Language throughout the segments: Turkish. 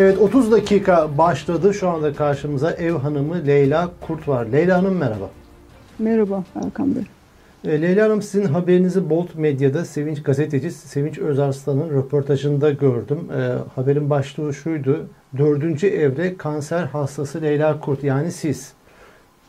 Evet 30 dakika başladı. Şu anda karşımıza ev hanımı Leyla Kurt var. Leyla Hanım merhaba. Merhaba Erkan Bey. E, Leyla Hanım sizin haberinizi Bolt Medya'da Sevinç gazeteci Sevinç Özarslan'ın röportajında gördüm. E, haberin başlığı şuydu. Dördüncü evre kanser hastası Leyla Kurt yani siz.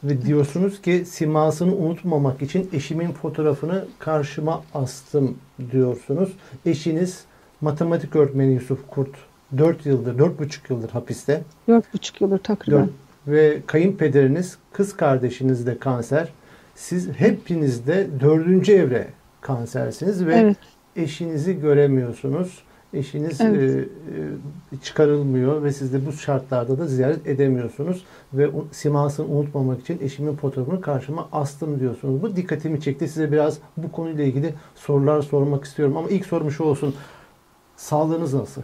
Ve diyorsunuz ki simasını unutmamak için eşimin fotoğrafını karşıma astım diyorsunuz. Eşiniz matematik öğretmeni Yusuf Kurt 4 yıldır, 4,5 yıldır hapiste. 4,5 yıldır takriben. 4, ve kayınpederiniz, kız kardeşiniz de kanser. Siz hepiniz de dördüncü evre kansersiniz ve Evet. eşinizi göremiyorsunuz. Eşiniz Evet. e, e, çıkarılmıyor ve siz de bu şartlarda da ziyaret edemiyorsunuz. Ve simasını unutmamak için eşimin fotoğrafını karşıma astım diyorsunuz. Bu dikkatimi çekti. Size biraz bu konuyla ilgili sorular sormak istiyorum. Ama ilk sorum şu olsun. Sağlığınız nasıl?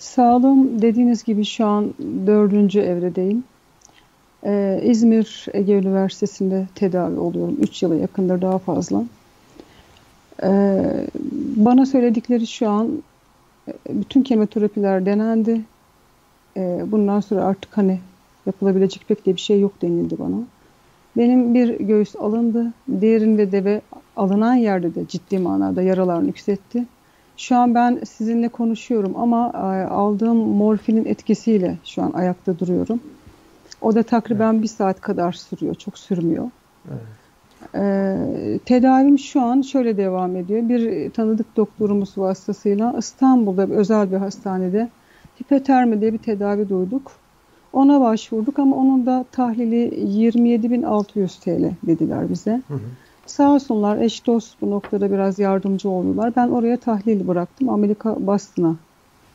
Sağlığım dediğiniz gibi şu an dördüncü evredeyim. Ee, İzmir Ege Üniversitesi'nde tedavi oluyorum. 3 yıla yakındır daha fazla. Ee, bana söyledikleri şu an e, bütün kemoterapiler denendi. Ee, bundan sonra artık hani yapılabilecek pek de bir şey yok denildi bana. Benim bir göğüs alındı. Diğerinde de ve alınan yerde de ciddi manada yaralar nüksetti. Şu an ben sizinle konuşuyorum ama e, aldığım morfinin etkisiyle şu an ayakta duruyorum. O da takriben bir saat kadar sürüyor. Çok sürmüyor. Evet. Ee, tedavim şu an şöyle devam ediyor. Bir tanıdık doktorumuz vasıtasıyla İstanbul'da bir özel bir hastanede hipotermi diye bir tedavi duyduk. Ona başvurduk ama onun da tahlili 27.600 TL dediler bize. Hı hı. Sağ olsunlar eş dost bu noktada biraz yardımcı oluyorlar. Ben oraya tahlil bıraktım. Amerika Boston'a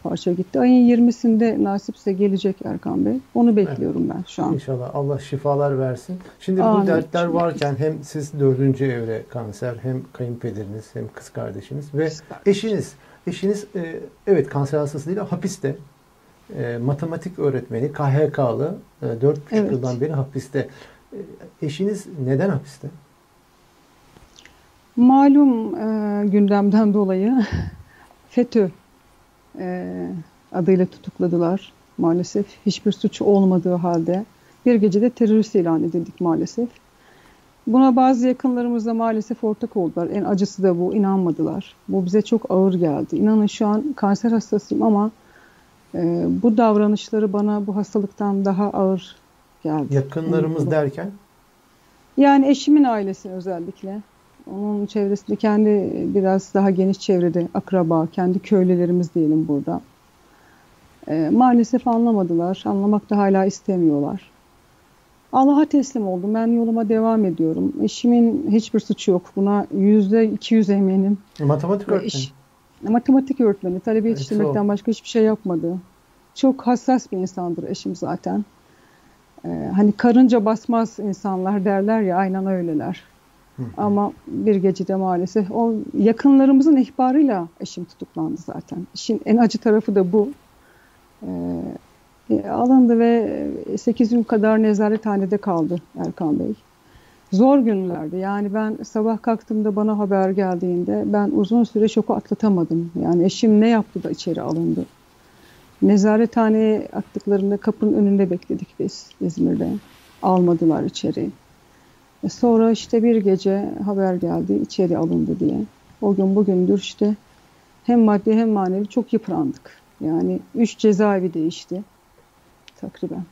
parça gitti. Ayın 20'sinde nasipse gelecek Erkan Bey. Onu bekliyorum ben şu an. İnşallah Allah şifalar versin. Şimdi bu Amin. dertler varken hem siz dördüncü evre kanser hem kayınpederiniz hem kız kardeşiniz ve Kız kardeşim. eşiniz. Eşiniz e, evet kanser hastası değil hapiste. E, matematik öğretmeni KHK'lı e, 4,5 Evet. yıldan beri hapiste. E, eşiniz neden hapiste? Malum e, gündemden dolayı FETÖ e, adıyla tutukladılar maalesef. Hiçbir suçu olmadığı halde bir gecede terörist ilan edildik maalesef. Buna bazı yakınlarımız da maalesef ortak oldular. En acısı da bu. inanmadılar. Bu bize çok ağır geldi. İnanın şu an kanser hastasıyım ama e, bu davranışları bana bu hastalıktan daha ağır geldi. Yakınlarımız Evet. derken Yani eşimin ailesi özellikle. Onun çevresinde kendi biraz daha geniş çevrede akraba, kendi köylülerimiz diyelim burada. Ee, maalesef anlamadılar. Anlamak da hala istemiyorlar. Allah'a teslim oldum. Ben yoluma devam ediyorum. Eşimin hiçbir suçu yok. Buna yüzde 200 eminim. matematik öğretmeni. matematik öğretmeni. Talebe yetiştirmekten başka hiçbir şey yapmadı. Çok hassas bir insandır eşim zaten. Ee, hani karınca basmaz insanlar derler ya aynen öyleler. Ama bir gecede maalesef o yakınlarımızın ihbarıyla eşim tutuklandı zaten. İşin en acı tarafı da bu. Ee, alındı ve 8 gün kadar nezarethanede kaldı Erkan Bey. Zor günlerdi. Yani ben sabah kalktığımda bana haber geldiğinde ben uzun süre şoku atlatamadım. Yani eşim ne yaptı da içeri alındı. Nezarethaneye attıklarında kapının önünde bekledik biz İzmir'de. Almadılar içeri. Sonra işte bir gece haber geldi içeri alındı diye. O gün bugündür işte hem maddi hem manevi çok yıprandık. Yani üç cezaevi değişti takriben.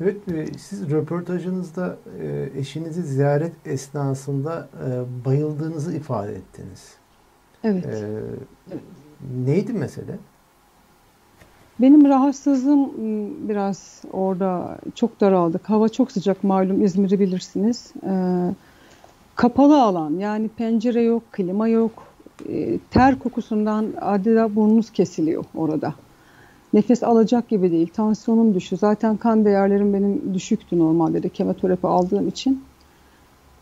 Evet, e, siz röportajınızda e, eşinizi ziyaret esnasında e, bayıldığınızı ifade ettiniz. Evet. E, neydi mesele? Benim rahatsızlığım m, biraz orada çok daraldık. Hava çok sıcak malum İzmir'i bilirsiniz. Ee, kapalı alan yani pencere yok, klima yok. Ee, ter kokusundan adeta burnunuz kesiliyor orada. Nefes alacak gibi değil. Tansiyonum düştü. Zaten kan değerlerim benim düşüktü normalde de kemoterapi aldığım için.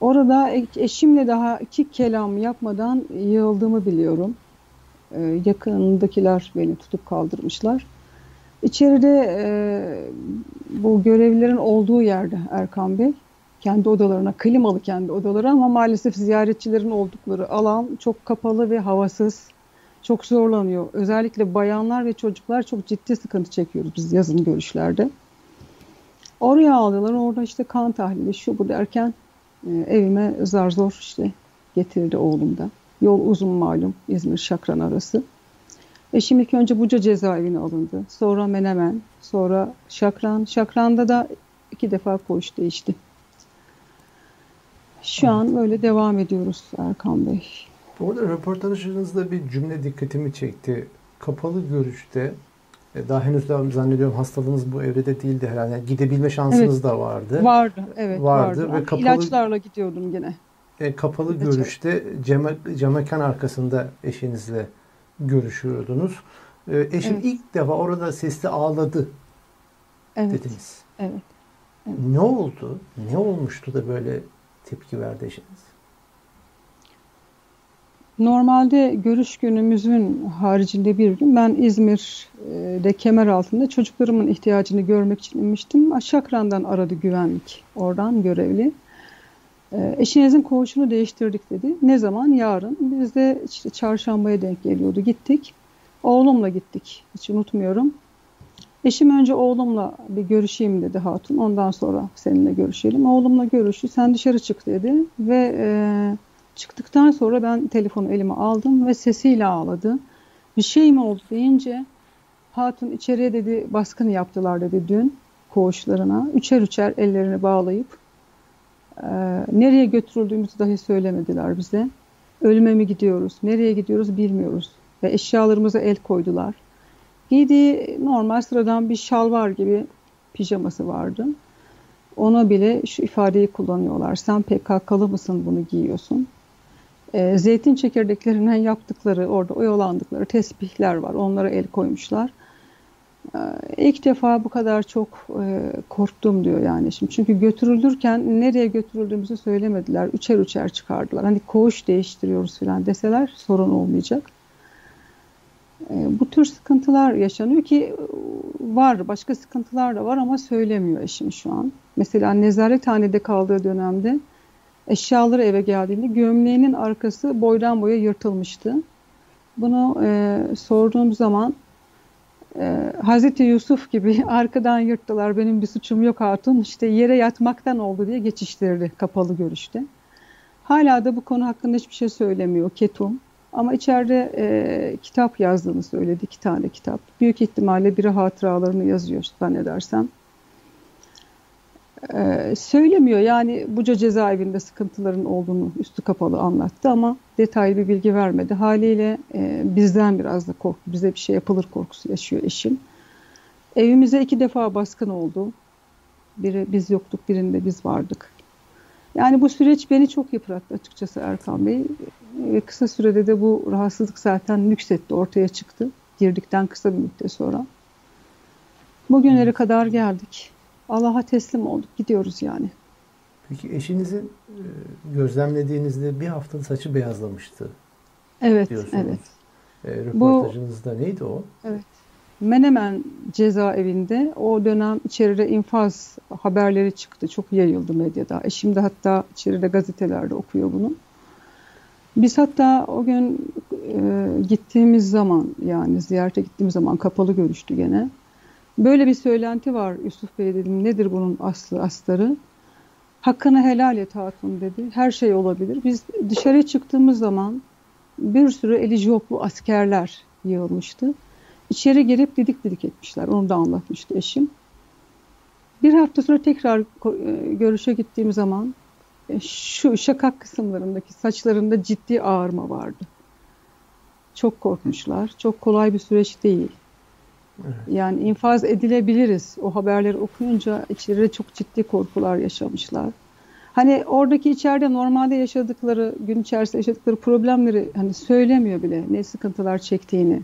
Orada eşimle daha iki kelam yapmadan yığıldığımı biliyorum. Ee, yakındakiler beni tutup kaldırmışlar. İçeride e, bu görevlilerin olduğu yerde Erkan Bey kendi odalarına, klimalı kendi odaları ama maalesef ziyaretçilerin oldukları alan çok kapalı ve havasız. çok zorlanıyor. Özellikle bayanlar ve çocuklar çok ciddi sıkıntı çekiyoruz biz yazın görüşlerde. Oraya aldılar. Orada işte kan tahlili şu bu derken e, evime zar zor işte getirdi oğlum da. Yol uzun malum İzmir Şakran arası. Eşim ilk önce Buca cezaevine alındı. Sonra Menemen, sonra Şakran. Şakran'da da iki defa koğuş değişti. Şu evet. an böyle devam ediyoruz Erkan Bey. Orada röportajınızda bir cümle dikkatimi çekti. Kapalı görüşte e, daha henüz daha zannediyorum hastalığınız bu evrede değildi herhalde. Yani gidebilme şansınız evet. da vardı. Vardı, evet vardı. vardı. Ve kapalı, İlaçlarla gidiyordum yine. E, kapalı İlaç. görüşte cam, camekan arkasında eşinizle görüşüyordunuz. E, eşim evet. ilk defa orada sesli ağladı evet. dediniz. Evet. evet. Ne oldu? Ne olmuştu da böyle tepki verdi eşiniz? Normalde görüş günümüzün haricinde bir gün ben İzmir'de kemer altında çocuklarımın ihtiyacını görmek için inmiştim. Şakran'dan aradı güvenlik oradan görevli. E, eşinizin koğuşunu değiştirdik dedi. Ne zaman? Yarın. Biz de işte çarşambaya denk geliyordu. Gittik. Oğlumla gittik. Hiç unutmuyorum. Eşim önce oğlumla bir görüşeyim dedi hatun. Ondan sonra seninle görüşelim. Oğlumla görüştü. Sen dışarı çık dedi. Ve e, çıktıktan sonra ben telefonu elime aldım ve sesiyle ağladı. Bir şey mi oldu deyince hatun içeriye dedi baskını yaptılar dedi dün koğuşlarına. Üçer üçer ellerini bağlayıp e, nereye götürüldüğümüzü dahi söylemediler bize. Ölüme mi gidiyoruz, nereye gidiyoruz bilmiyoruz. Ve eşyalarımıza el koydular. Giydiği normal sıradan bir şalvar gibi pijaması vardı. Ona bile şu ifadeyi kullanıyorlar. Sen PKK'lı mısın bunu giyiyorsun? E, zeytin çekirdeklerinden yaptıkları, orada oyalandıkları tesbihler var. Onlara el koymuşlar. E, ilk defa bu kadar çok e, korktum diyor yani. Şimdi çünkü götürülürken nereye götürüldüğümüzü söylemediler. Üçer üçer çıkardılar. Hani koğuş değiştiriyoruz falan deseler sorun olmayacak. E, bu tür sıkıntılar yaşanıyor ki e, var başka sıkıntılar da var ama söylemiyor eşim şu an. Mesela nezarethanede kaldığı dönemde eşyaları eve geldiğinde gömleğinin arkası boydan boya yırtılmıştı. Bunu e, sorduğum zaman e, Hazreti Yusuf gibi arkadan yırttılar benim bir suçum yok hatun işte yere yatmaktan oldu diye geçiştirdi kapalı görüşte. Hala da bu konu hakkında hiçbir şey söylemiyor ketum. Ama içeride e, kitap yazdığını söyledi. iki tane kitap. Büyük ihtimalle biri hatıralarını yazıyor zannedersem. E, söylemiyor yani Buca cezaevinde sıkıntıların olduğunu üstü kapalı anlattı ama detaylı bir bilgi vermedi. Haliyle e, bizden biraz da korku, bize bir şey yapılır korkusu yaşıyor eşim. Evimize iki defa baskın oldu. Biri biz yoktuk, birinde biz vardık. Yani bu süreç beni çok yıprattı açıkçası Erkan Bey. Ve kısa sürede de bu rahatsızlık zaten nüksetti, ortaya çıktı. Girdikten kısa bir müddet sonra. Bugünlere kadar geldik. Allah'a teslim olduk. Gidiyoruz yani. Peki eşinizin e, gözlemlediğinizde bir hafta saçı beyazlamıştı. Evet, diyorsunuz. evet. E, röportajınızda Bu, neydi o? Evet. Menemen cezaevinde o dönem içeride infaz haberleri çıktı. Çok yayıldı medyada. Eşim de hatta içeride gazetelerde okuyor bunu. Biz hatta o gün e, gittiğimiz zaman yani ziyarete gittiğimiz zaman kapalı görüştü gene. Böyle bir söylenti var Yusuf Bey dedim. Nedir bunun aslı astarı? Hakkını helal et hatun dedi. Her şey olabilir. Biz dışarı çıktığımız zaman bir sürü eli joplu askerler yığılmıştı. İçeri girip didik didik etmişler. Onu da anlatmıştı eşim. Bir hafta sonra tekrar e, görüşe gittiğim zaman e, şu şakak kısımlarındaki saçlarında ciddi ağırma vardı. Çok korkmuşlar. Çok kolay bir süreç değil. Yani infaz edilebiliriz. O haberleri okuyunca içeride çok ciddi korkular yaşamışlar. Hani oradaki içeride normalde yaşadıkları, gün içerisinde yaşadıkları problemleri hani söylemiyor bile ne sıkıntılar çektiğini.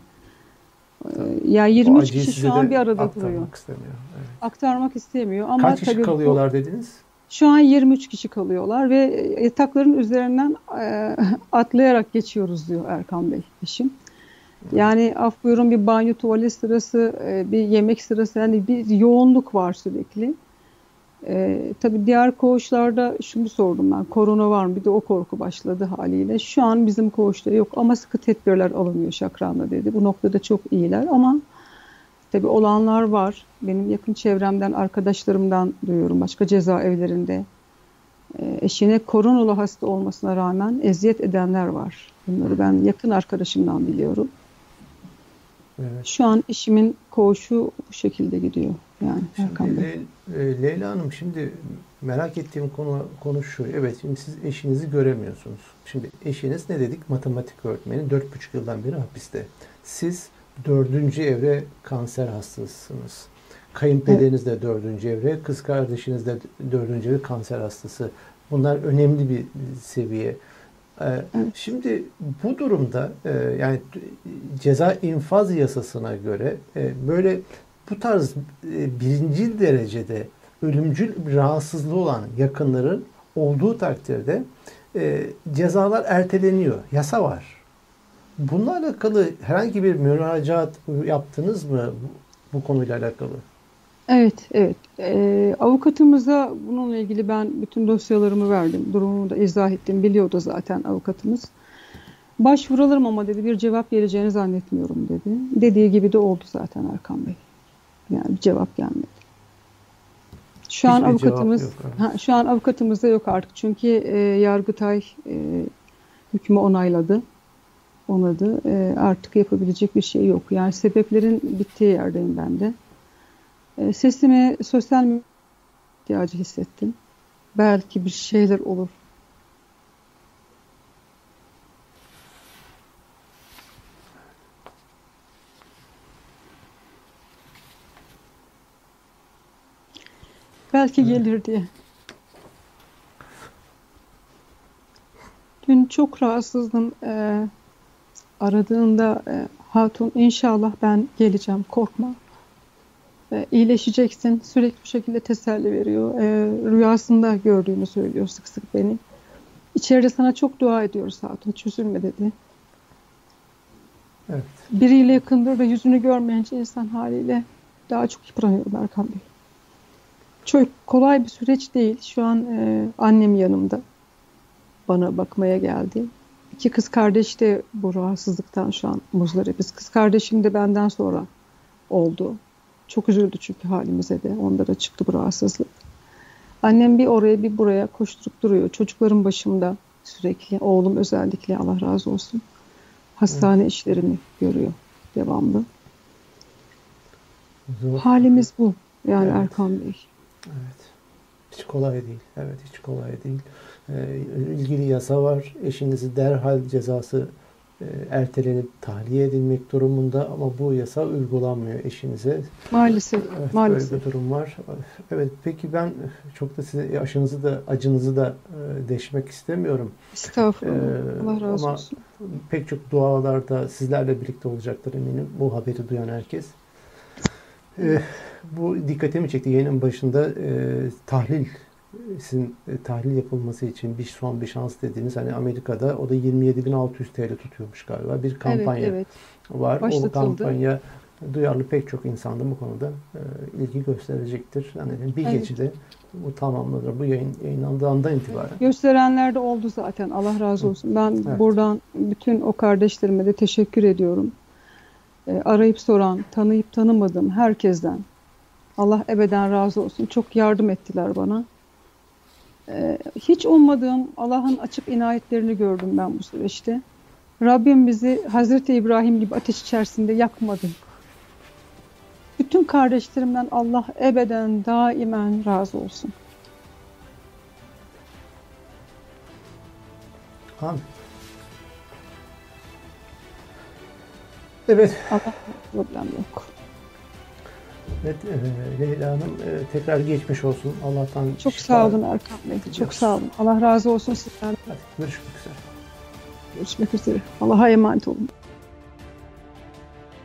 Ee, yani 23 kişi şu an bir arada duruyor. Istemiyor. Evet. Aktarmak istemiyor. Ama Kaç kişi tabii kalıyorlar bu, dediniz? Şu an 23 kişi kalıyorlar ve yatakların üzerinden e, atlayarak geçiyoruz diyor Erkan Bey eşim. Yani af buyurun bir banyo tuvalet sırası, e, bir yemek sırası yani bir yoğunluk var sürekli. E, tabii diğer koğuşlarda şunu sordum ben. Korona var mı? Bir de o korku başladı haliyle. Şu an bizim koğuşta yok ama sıkı tedbirler alınıyor Şakran'da dedi. Bu noktada çok iyiler ama tabii olanlar var. Benim yakın çevremden, arkadaşlarımdan duyuyorum. Başka cezaevlerinde e, eşine koronalı hasta olmasına rağmen eziyet edenler var. Bunları ben yakın arkadaşımdan biliyorum. Evet. Şu an eşimin koğuşu bu şekilde gidiyor. Yani şimdi Le e, Leyla Hanım şimdi merak ettiğim konu, konu şu. Evet şimdi siz eşinizi göremiyorsunuz. Şimdi eşiniz ne dedik? Matematik öğretmeni. Dört buçuk yıldan beri hapiste. Siz dördüncü evre kanser hastasısınız. Kayınpederiniz de dördüncü evre, kız kardeşiniz de dördüncü evre kanser hastası. Bunlar önemli bir seviye. Ee, şimdi bu durumda e, yani ceza infaz yasasına göre e, böyle bu tarz e, birinci derecede ölümcül rahatsızlığı olan yakınların olduğu takdirde cezalar erteleniyor. Yasa var. Bununla alakalı herhangi bir müracaat yaptınız mı bu konuyla alakalı? Evet, evet. Ee, avukatımıza bununla ilgili ben bütün dosyalarımı verdim. Durumumu da izah ettim. Biliyordu zaten avukatımız. Başvuralım ama dedi bir cevap geleceğini zannetmiyorum dedi. Dediği gibi de oldu zaten Erkan Bey. Yani bir cevap gelmedi. Şu Hiçbir an avukatımız yok, ha, şu an avukatımız da yok artık. Çünkü e, Yargıtay e, hükmü onayladı. Onadı. E, artık yapabilecek bir şey yok. Yani sebeplerin bittiği yerdeyim ben de. E, sesime sosyal ihtiyacı hissettim. Belki bir şeyler olur. Belki gelir diye. Dün çok rahatsızdım. Ee, aradığında e, hatun inşallah ben geleceğim korkma e, iyileşeceksin. Sürekli bu şekilde teselli veriyor. E, rüyasında gördüğünü söylüyor sık sık beni. İçeride sana çok dua ediyoruz Hatun. Çözülme dedi. Evet. Biriyle yakındır ve yüzünü görmeyince insan haliyle daha çok yıpranıyor Berkan Bey. Çok kolay bir süreç değil. Şu an e, annem yanımda. Bana bakmaya geldi. İki kız kardeş de bu rahatsızlıktan şu an muzdaripiz. Kız kardeşim de benden sonra oldu. Çok üzüldü çünkü halimize de. Onlara çıktı bu rahatsızlık. Annem bir oraya bir buraya koşturup duruyor. Çocukların başımda sürekli. Oğlum özellikle Allah razı olsun. Hastane evet. işlerini görüyor devamlı. Zor. Halimiz bu. Yani evet. Erkan Bey. Evet. Hiç kolay değil. Evet hiç kolay değil. Ee, ilgili yasa var. Eşinizi derhal cezası ertelenip tahliye edilmek durumunda ama bu yasa uygulanmıyor eşinize. Maalesef. Evet, maalesef. Böyle bir durum var. Evet peki ben çok da size aşınızı da acınızı da e, deşmek istemiyorum. Estağfurullah. Ee, Allah razı ama olsun. Pek çok dualarda sizlerle birlikte olacaktır eminim. Bu haberi duyan herkes. Ee, bu dikkatimi çekti. Yayının başında e, tahlil sizin e, tahlil yapılması için bir son bir şans dediğiniz hani Amerika'da o da 27.600 TL tutuyormuş galiba. Bir kampanya evet, evet. var. Başlatıldı. O kampanya duyarlı pek çok insan da bu konuda e, ilgi gösterecektir. Yani bir evet. gecede bu tamamlanır. Bu yayın yayınlandığından itibaren. Gösterenler de oldu zaten. Allah razı olsun. Ben evet. buradan bütün o kardeşlerime de teşekkür ediyorum. E, arayıp soran, tanıyıp tanımadığım herkesten Allah ebeden razı olsun. Çok yardım ettiler bana. Ee, hiç ummadığım Allah'ın açık inayetlerini gördüm ben bu süreçte. Rabbim bizi Hazreti İbrahim gibi ateş içerisinde yakmadı. Bütün kardeşlerimden Allah ebeden daimen razı olsun. Amin. Evet. Allah problem yok. Evet e, Leyla Hanım e, tekrar geçmiş olsun. Allah'tan Çok sağ olun Erkan Bey. Çok sağ olun. Allah razı olsun sizden. Hadi görüşmek üzere. Görüşmek üzere. Allah'a emanet olun.